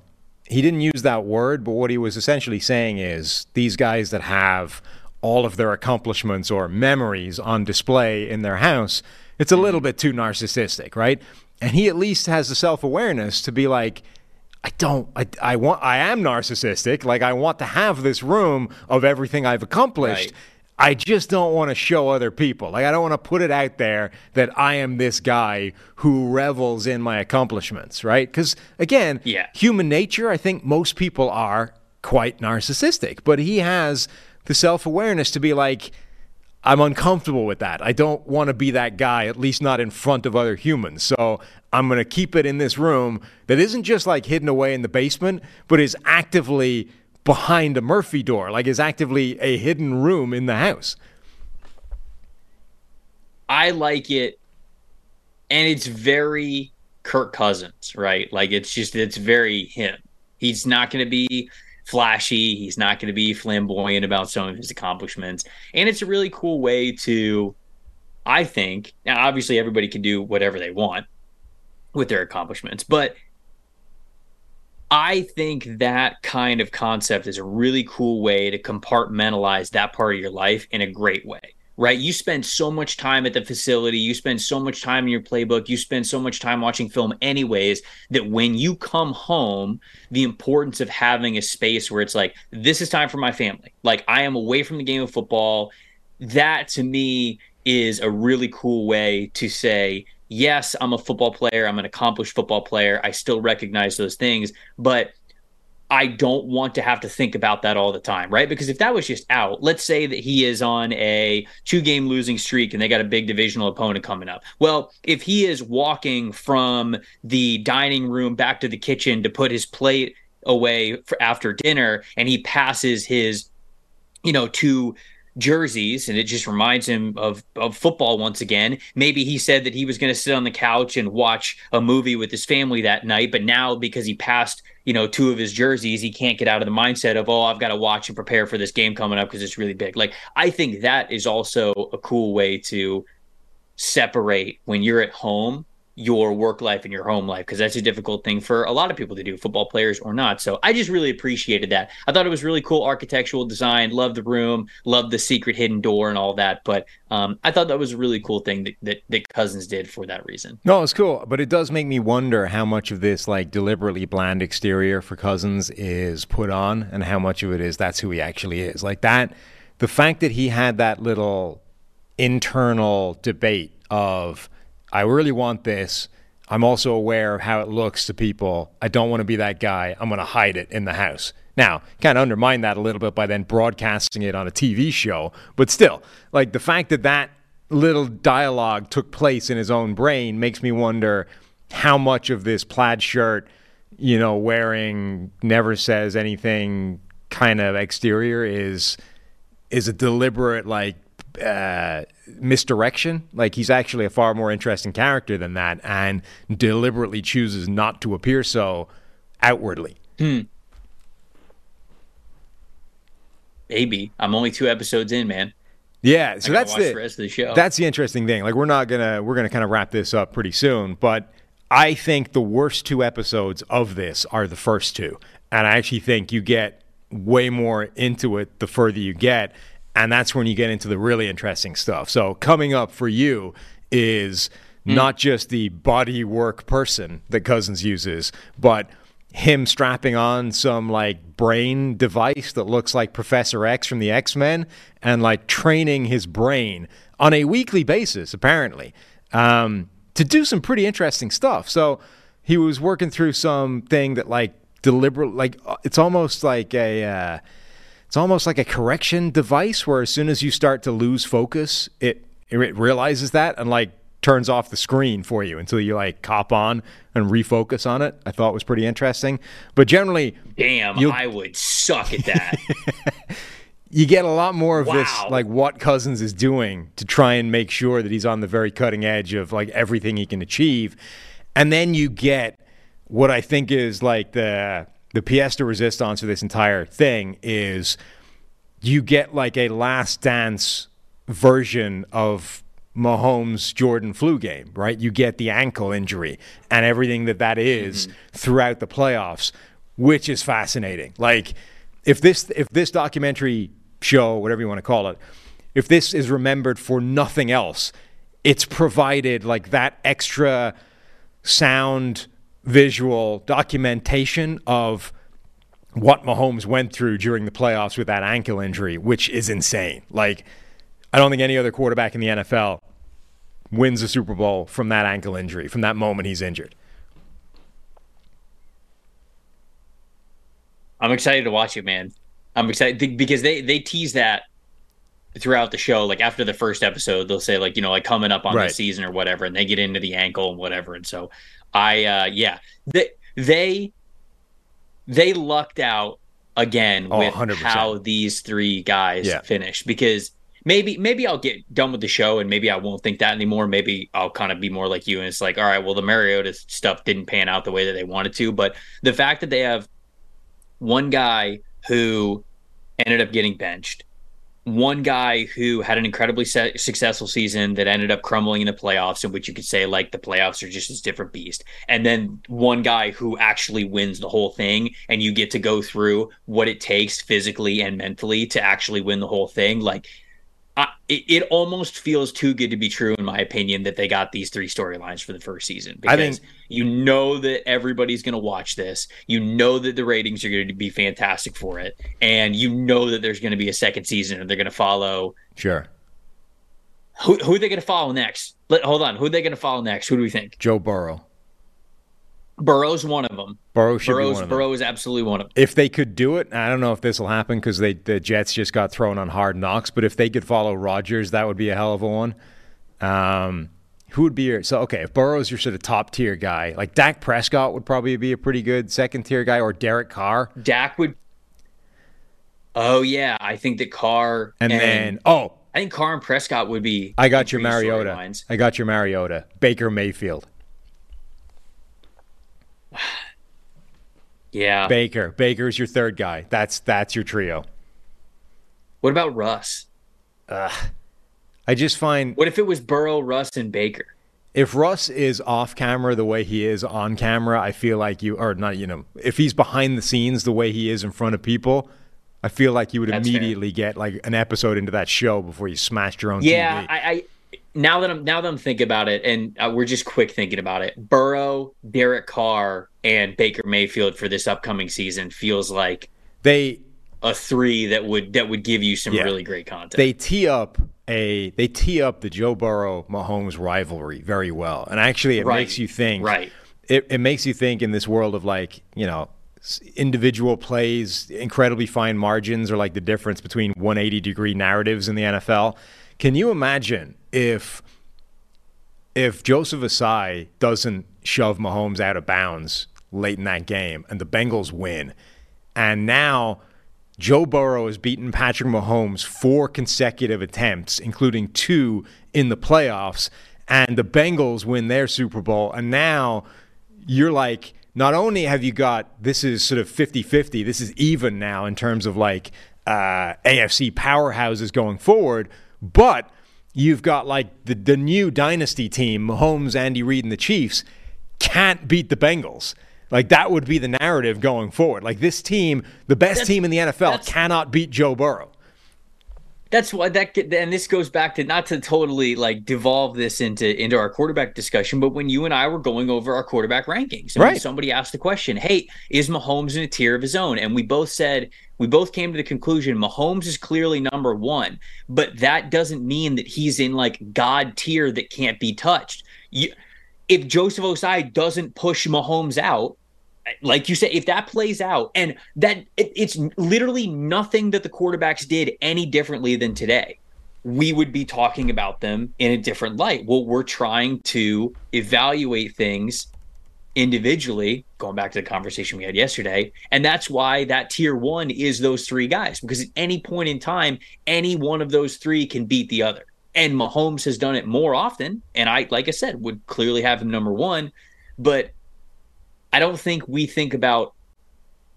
he didn't use that word, but what he was essentially saying is these guys that have all of their accomplishments or memories on display in their house, it's a little mm-hmm. bit too narcissistic, right? And he at least has the self awareness to be like. I don't. I, I want. I am narcissistic. Like I want to have this room of everything I've accomplished. Right. I just don't want to show other people. Like I don't want to put it out there that I am this guy who revels in my accomplishments, right? Cuz again, Yeah. human nature, I think most people are quite narcissistic, but he has the self-awareness to be like I'm uncomfortable with that. I don't want to be that guy, at least not in front of other humans. So I'm going to keep it in this room that isn't just like hidden away in the basement, but is actively behind a Murphy door, like is actively a hidden room in the house. I like it, and it's very Kirk Cousins, right? Like it's just it's very him. He's not going to be flashy. He's not going to be flamboyant about some of his accomplishments, and it's a really cool way to, I think. Now, obviously, everybody can do whatever they want with their accomplishments, but I think that kind of concept is a really cool way to compartmentalize that part of your life in a great way, right? You spend so much time at the facility, you spend so much time in your playbook, you spend so much time watching film, anyways, that when you come home, the importance of having a space where it's like, this is time for my family. Like, I am away from the game of football. That to me is a really cool way to say, yes, I'm a football player. I'm an accomplished football player. I still recognize those things, but I don't want to have to think about that all the time, right? Because if that was just out, let's say that he is on a two game losing streak and they got a big divisional opponent coming up. Well, if he is walking from the dining room back to the kitchen to put his plate away for after dinner and he passes his, you know, two jerseys and it just reminds him of of football once again. Maybe he said that he was going to sit on the couch and watch a movie with his family that night, but now because he passed, you know, two of his jerseys, he can't get out of the mindset of, "Oh, I've got to watch and prepare for this game coming up because it's really big." Like I think that is also a cool way to separate when you're at home your work life and your home life because that's a difficult thing for a lot of people to do football players or not. So i just really appreciated that. I thought it was really cool architectural design loved the room loved the secret hidden door and all that but um, i thought that was a really cool thing that, that, that cousins did for that reason. No, it's cool, but it does make me wonder how much of this like deliberately bland exterior for Cousins is put on, and how much of it is that's who he actually is. Like that, the fact that he had that little internal debate of, I really want this. I'm also aware of how it looks to people. I don't want to be that guy. I'm going to hide it in the house. Now, kind of undermine that a little bit by then broadcasting it on a TV show, but still, like the fact that that little dialogue took place in his own brain makes me wonder how much of this plaid shirt, you know, wearing never says anything kind of exterior is is a deliberate like uh, misdirection. Like he's actually a far more interesting character than that, and deliberately chooses not to appear so outwardly. maybe i'm only two episodes in man Yeah, so that's the, the rest of the show. That's the interesting thing. Like we're not gonna we're gonna kind of wrap this up pretty soon, but I think the worst two episodes of this are the first two, and I actually think you get way more into it the further you get, and that's when you get into the really interesting stuff. So coming up for you is not just the body work person that Cousins uses, but him strapping on some like brain device that looks like Professor X from the X Men and like training his brain on a weekly basis, apparently, um, to do some pretty interesting stuff. So he was working through something that like deliberate, like uh, it's almost like a. Uh, it's almost like a correction device where as soon as you start to lose focus, it it realizes that and like turns off the screen for you until you like cop on and refocus on it. I thought was pretty interesting. But generally, Damn, I would suck at that. <laughs> you get a lot more of this like what Cousins is doing to try and make sure that he's on the very cutting edge of like everything he can achieve. And then you get what I think is like the the pièce de resistance of this entire thing is you get like a last dance version of Mahomes Jordan flu game, right? You get the ankle injury and everything that that is mm-hmm. throughout the playoffs, which is fascinating. Like if this if this documentary show, whatever you want to call it, if this is remembered for nothing else, it's provided like that extra sound visual documentation of what Mahomes went through during the playoffs with that ankle injury, which is insane. Like, I don't think any other quarterback in the NFL wins a Super Bowl from that ankle injury, from that moment he's injured. I'm excited to watch it, man. I'm excited because they they tease that throughout the show. Like after the first episode, they'll say like you know like coming up on Right. the season or whatever, and they get into the ankle and whatever. And so I uh yeah they they they lucked out again Oh, with 100%. how these three guys Yeah. finished because. Maybe maybe I'll get done with the show and maybe I won't think that anymore. Maybe I'll kind of be more like you and it's like, all right, well the Mariota stuff didn't pan out the way that they wanted to, but the fact that they have one guy who ended up getting benched, one guy who had an incredibly se- successful season that ended up crumbling in the playoffs, in which you could say like the playoffs are just this different beast, and then one guy who actually wins the whole thing, and you get to go through what it takes physically and mentally to actually win the whole thing, like. I, it, it almost feels too good to be true, in my opinion, that they got these three storylines for the first season. I think- you know that everybody's going to watch this. You know that the ratings are going to be fantastic for it, and you know that there's going to be a second season, and they're going to follow. Sure. Who, who are they going to follow next? Let, hold on. Who are they going to follow next? Who do we think? Joe Burrow. Burrow's one of them. Burrow should be one of them. Burrow is absolutely one of them. If they could do it, I don't know if this will happen because they the Jets just got thrown on hard knocks. But if they could follow Rodgers, that would be a hell of a one. Um, who would be your so okay? If Burrow's your sort of top tier guy, like Dak Prescott would probably be a pretty good second tier guy, or Derek Carr, Dak would. Oh yeah, I think that Carr and, then oh, I think Carr and Prescott would be. I got your Mariota. I got your Mariota. Baker Mayfield. Yeah. Baker. Baker's your third guy. That's that's your trio. What about Russ? I just find What if it was Burrow, Russ, and Baker? if Russ is off camera the way he is on camera, I feel like you or not, you know, if he's behind the scenes the way he is in front of people, I feel like you would That's fair. immediately get like an episode into that show before you smashed your own Yeah, TV. I, I now that I'm now that I'm thinking about it, and uh, we're just quick thinking about it. Burrow, Derek Carr, and Baker Mayfield for this upcoming season feels like they a three that would that would give you some Yeah. really great content. they tee up a they tee up the Joe Burrow Mahomes rivalry very well, and actually it Right. makes you think. Right. It it makes you think in this world of like you know individual plays, incredibly fine margins, or like the difference between 180 degree narratives in the NFL. Can you imagine if if Joseph Ossai doesn't shove Mahomes out of bounds late in that game and the Bengals win, and now Joe Burrow has beaten Patrick Mahomes four consecutive attempts, including two in the playoffs, and the Bengals win their Super Bowl, and now you're like, not only have you got this is sort of 50 50, this is even now in terms of like uh, AFC powerhouses going forward, but you've got like the, the new dynasty team, Mahomes, Andy Reid, and the Chiefs, can't beat the Bengals. Like that would be the narrative going forward. Like this team, the best That's- team in the NFL, cannot beat Joe Burrow. That's why that get- and this goes back to not to totally like devolve this into into our quarterback discussion, but when you and I were going over our quarterback rankings, Right. somebody asked the question, "Hey, is Mahomes in a tier of his own?" and we both said we both came to the conclusion Mahomes is clearly number one, but that doesn't mean that he's in like God tier that can't be touched. You, if Joseph Ossai doesn't push Mahomes out, like you said, if that plays out, and that it, it's literally nothing that the quarterbacks did any differently than today. we would be talking about them in a different light. Well, we're trying to evaluate things individually, going back to the conversation we had yesterday. And that's why that tier one is those three guys, because at any point in time, any one of those three can beat the other. And Mahomes has done it more often. And I, like I said, would clearly have him number one. But I don't think we think about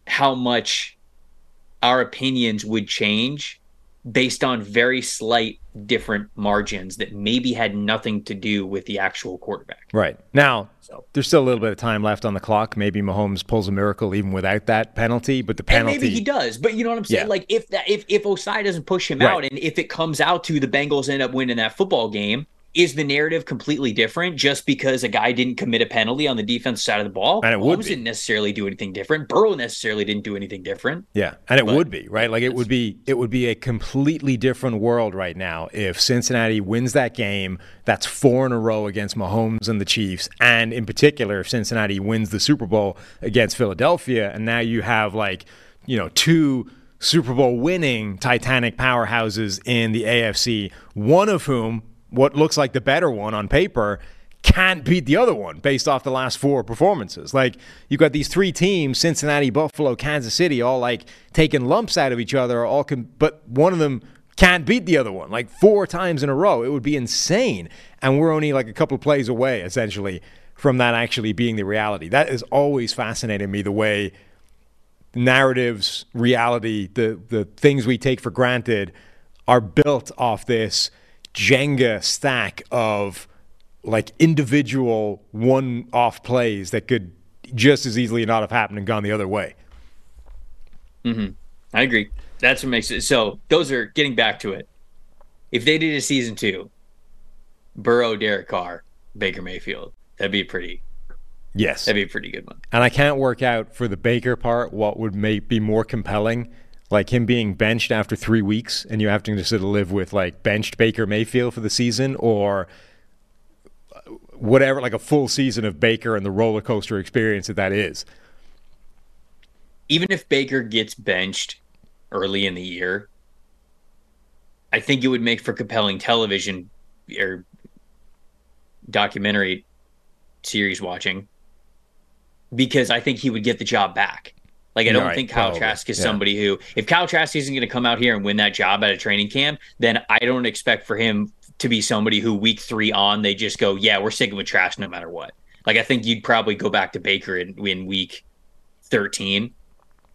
how much our opinions would change based on very slight different margins that maybe had nothing to do with the actual quarterback. Right. Now, So- there's still a little bit of time left on the clock. Maybe Mahomes pulls a miracle even without that penalty, but the And penalty. maybe he does, but you know what I'm saying? Yeah. Like if that if if Ossai doesn't push him Right. out, and if it comes out to the Bengals end up winning that football game, is the narrative completely different just because a guy didn't commit a penalty on the defense side of the ball? And it would didn't necessarily do anything different. Burrow necessarily didn't do anything different. Yeah, and it But would be right. Like it would be, it would be a completely different world right now if Cincinnati wins that game. That's four in a row against Mahomes and the Chiefs, and in particular, if Cincinnati wins the Super Bowl against Philadelphia, and now you have like, you know, two Super Bowl winning Titanic powerhouses in the AFC, one of whom, what looks like the better one on paper, can't beat the other one based off the last four performances. Like you've got these three teams, Cincinnati, Buffalo, Kansas City, all like taking lumps out of each other, all can but one of them can't beat the other one like four times in a row. It would be insane. And we're only like a couple plays away essentially from that actually being the reality. That has always fascinated me the way narratives, reality, the the things we take for granted are built off this Jenga stack of like individual one off plays that could just as easily not have happened and gone the other way. Mm-hmm. I agree. That's what makes it so. Those are getting back to it. If they did a season two, Burrow, Derek Carr, Baker Mayfield, that'd be pretty. Yes. That'd be a pretty good one. And I can't work out for the Baker part what would make be more compelling, like him being benched after three weeks and you having to sort of live with like benched Baker Mayfield for the season or whatever, like a full season of Baker and the roller coaster experience that that is. even if Baker gets benched early in the year, I think it would make for compelling television or documentary series watching because I think he would get the job back. Like I don't Right, think Kyle probably. Trask is Yeah. somebody who, if Kyle Trask isn't going to come out here and win that job at a training camp, then I don't expect for him to be somebody who week three on they just go, yeah, we're sticking with Trask no matter what. Like I think you'd probably go back to Baker in, in week thirteen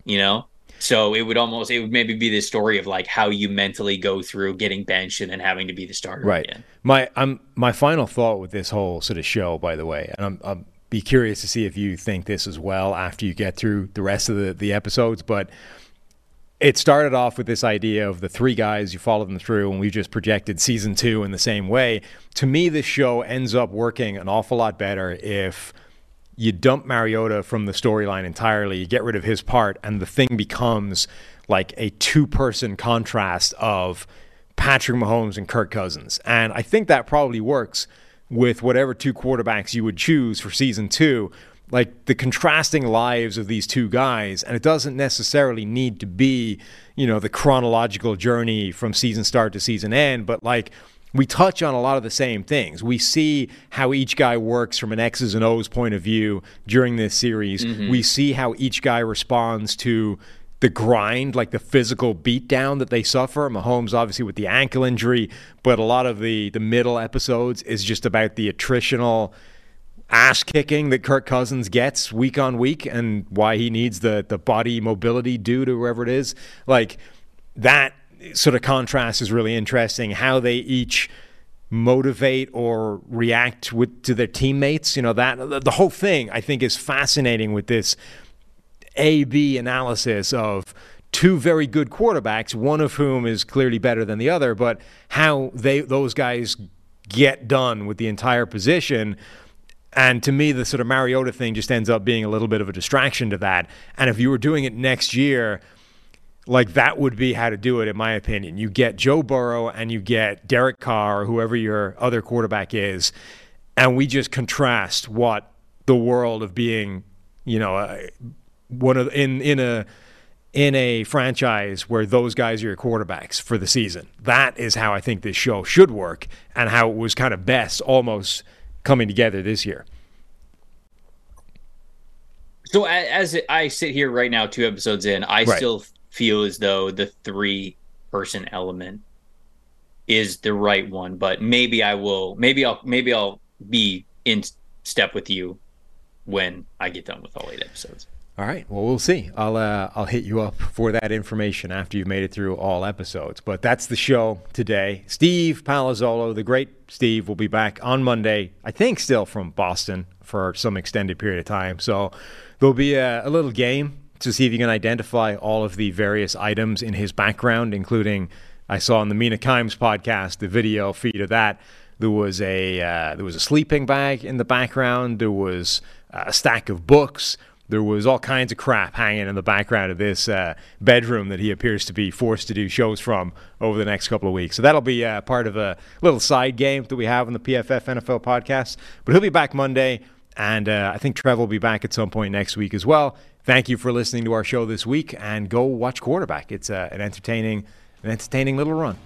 you know so it would almost it would maybe be the story of like how you mentally go through getting benched and then having to be the starter Right. again My I'm my final thought with this whole sort of show, by the way, and I'm, I'm be curious to see if you think this as well after you get through the rest of the, the episodes. But it started off with this idea of the three guys you follow them through, and we've just projected season two in the same way. To me, this show ends up working an awful lot better if you dump Mariota from the storyline entirely, you get rid of his part, and the thing becomes like a two person contrast of Patrick Mahomes and Kirk Cousins. And I think that probably works with whatever two quarterbacks you would choose for season two. Like the contrasting lives of these two guys, and it doesn't necessarily need to be, you know, the chronological journey from season start to season end, but like we touch on a lot of the same things. We see how each guy works from an X's and O's point of view during this series. Mm-hmm. We see how each guy responds to the grind, like the physical beatdown that they suffer. Mahomes, obviously, with the ankle injury, but a lot of the the middle episodes is just about the attritional ass kicking that Kirk Cousins gets week on week and why he needs the the body mobility due to whoever it is. Like that sort of contrast is really interesting. How they each motivate or react with to their teammates. You know that the, the whole thing I think is fascinating with this A B analysis of two very good quarterbacks, one of whom is clearly better than the other, but how they those guys get done with the entire position. And to me, the sort of Mariota thing just ends up being a little bit of a distraction to that. And if you were doing it next year, like that would be how to do it, in my opinion. You get Joe Burrow and you get Derek Carr, or whoever your other quarterback is, and we just contrast what the world of being, you know, uh, one of in in a in a franchise where those guys are your quarterbacks for the season. That is how I think this show should work and how it was kind of best almost coming together this year. So as I sit here right now, two episodes in, I Right. still feel as though the three person element is the right one. But maybe I will. Maybe I'll. Maybe I'll be in step with you when I get done with all eight episodes. All right. Well, we'll see. I'll uh, I'll hit you up for that information after you've made it through all episodes. But that's the show today. Steve Palazzolo, the great Steve, will be back on Monday. I think still from Boston for some extended period of time. So there'll be a, a little game to see if you can identify all of the various items in his background, including I saw on the Mina Kimes podcast the video feed of that. There was a uh, there was a sleeping bag in the background. There was uh, a stack of books. There was all kinds of crap hanging in the background of this uh, bedroom that he appears to be forced to do shows from over the next couple of weeks. So that'll be uh, part of a little side game that we have on the PFF NFL podcast. But he'll be back Monday, and uh, I think Trev will be back at some point next week as well. Thank you for listening to our show this week, and go watch quarterback. It's uh, an entertaining, an entertaining little run.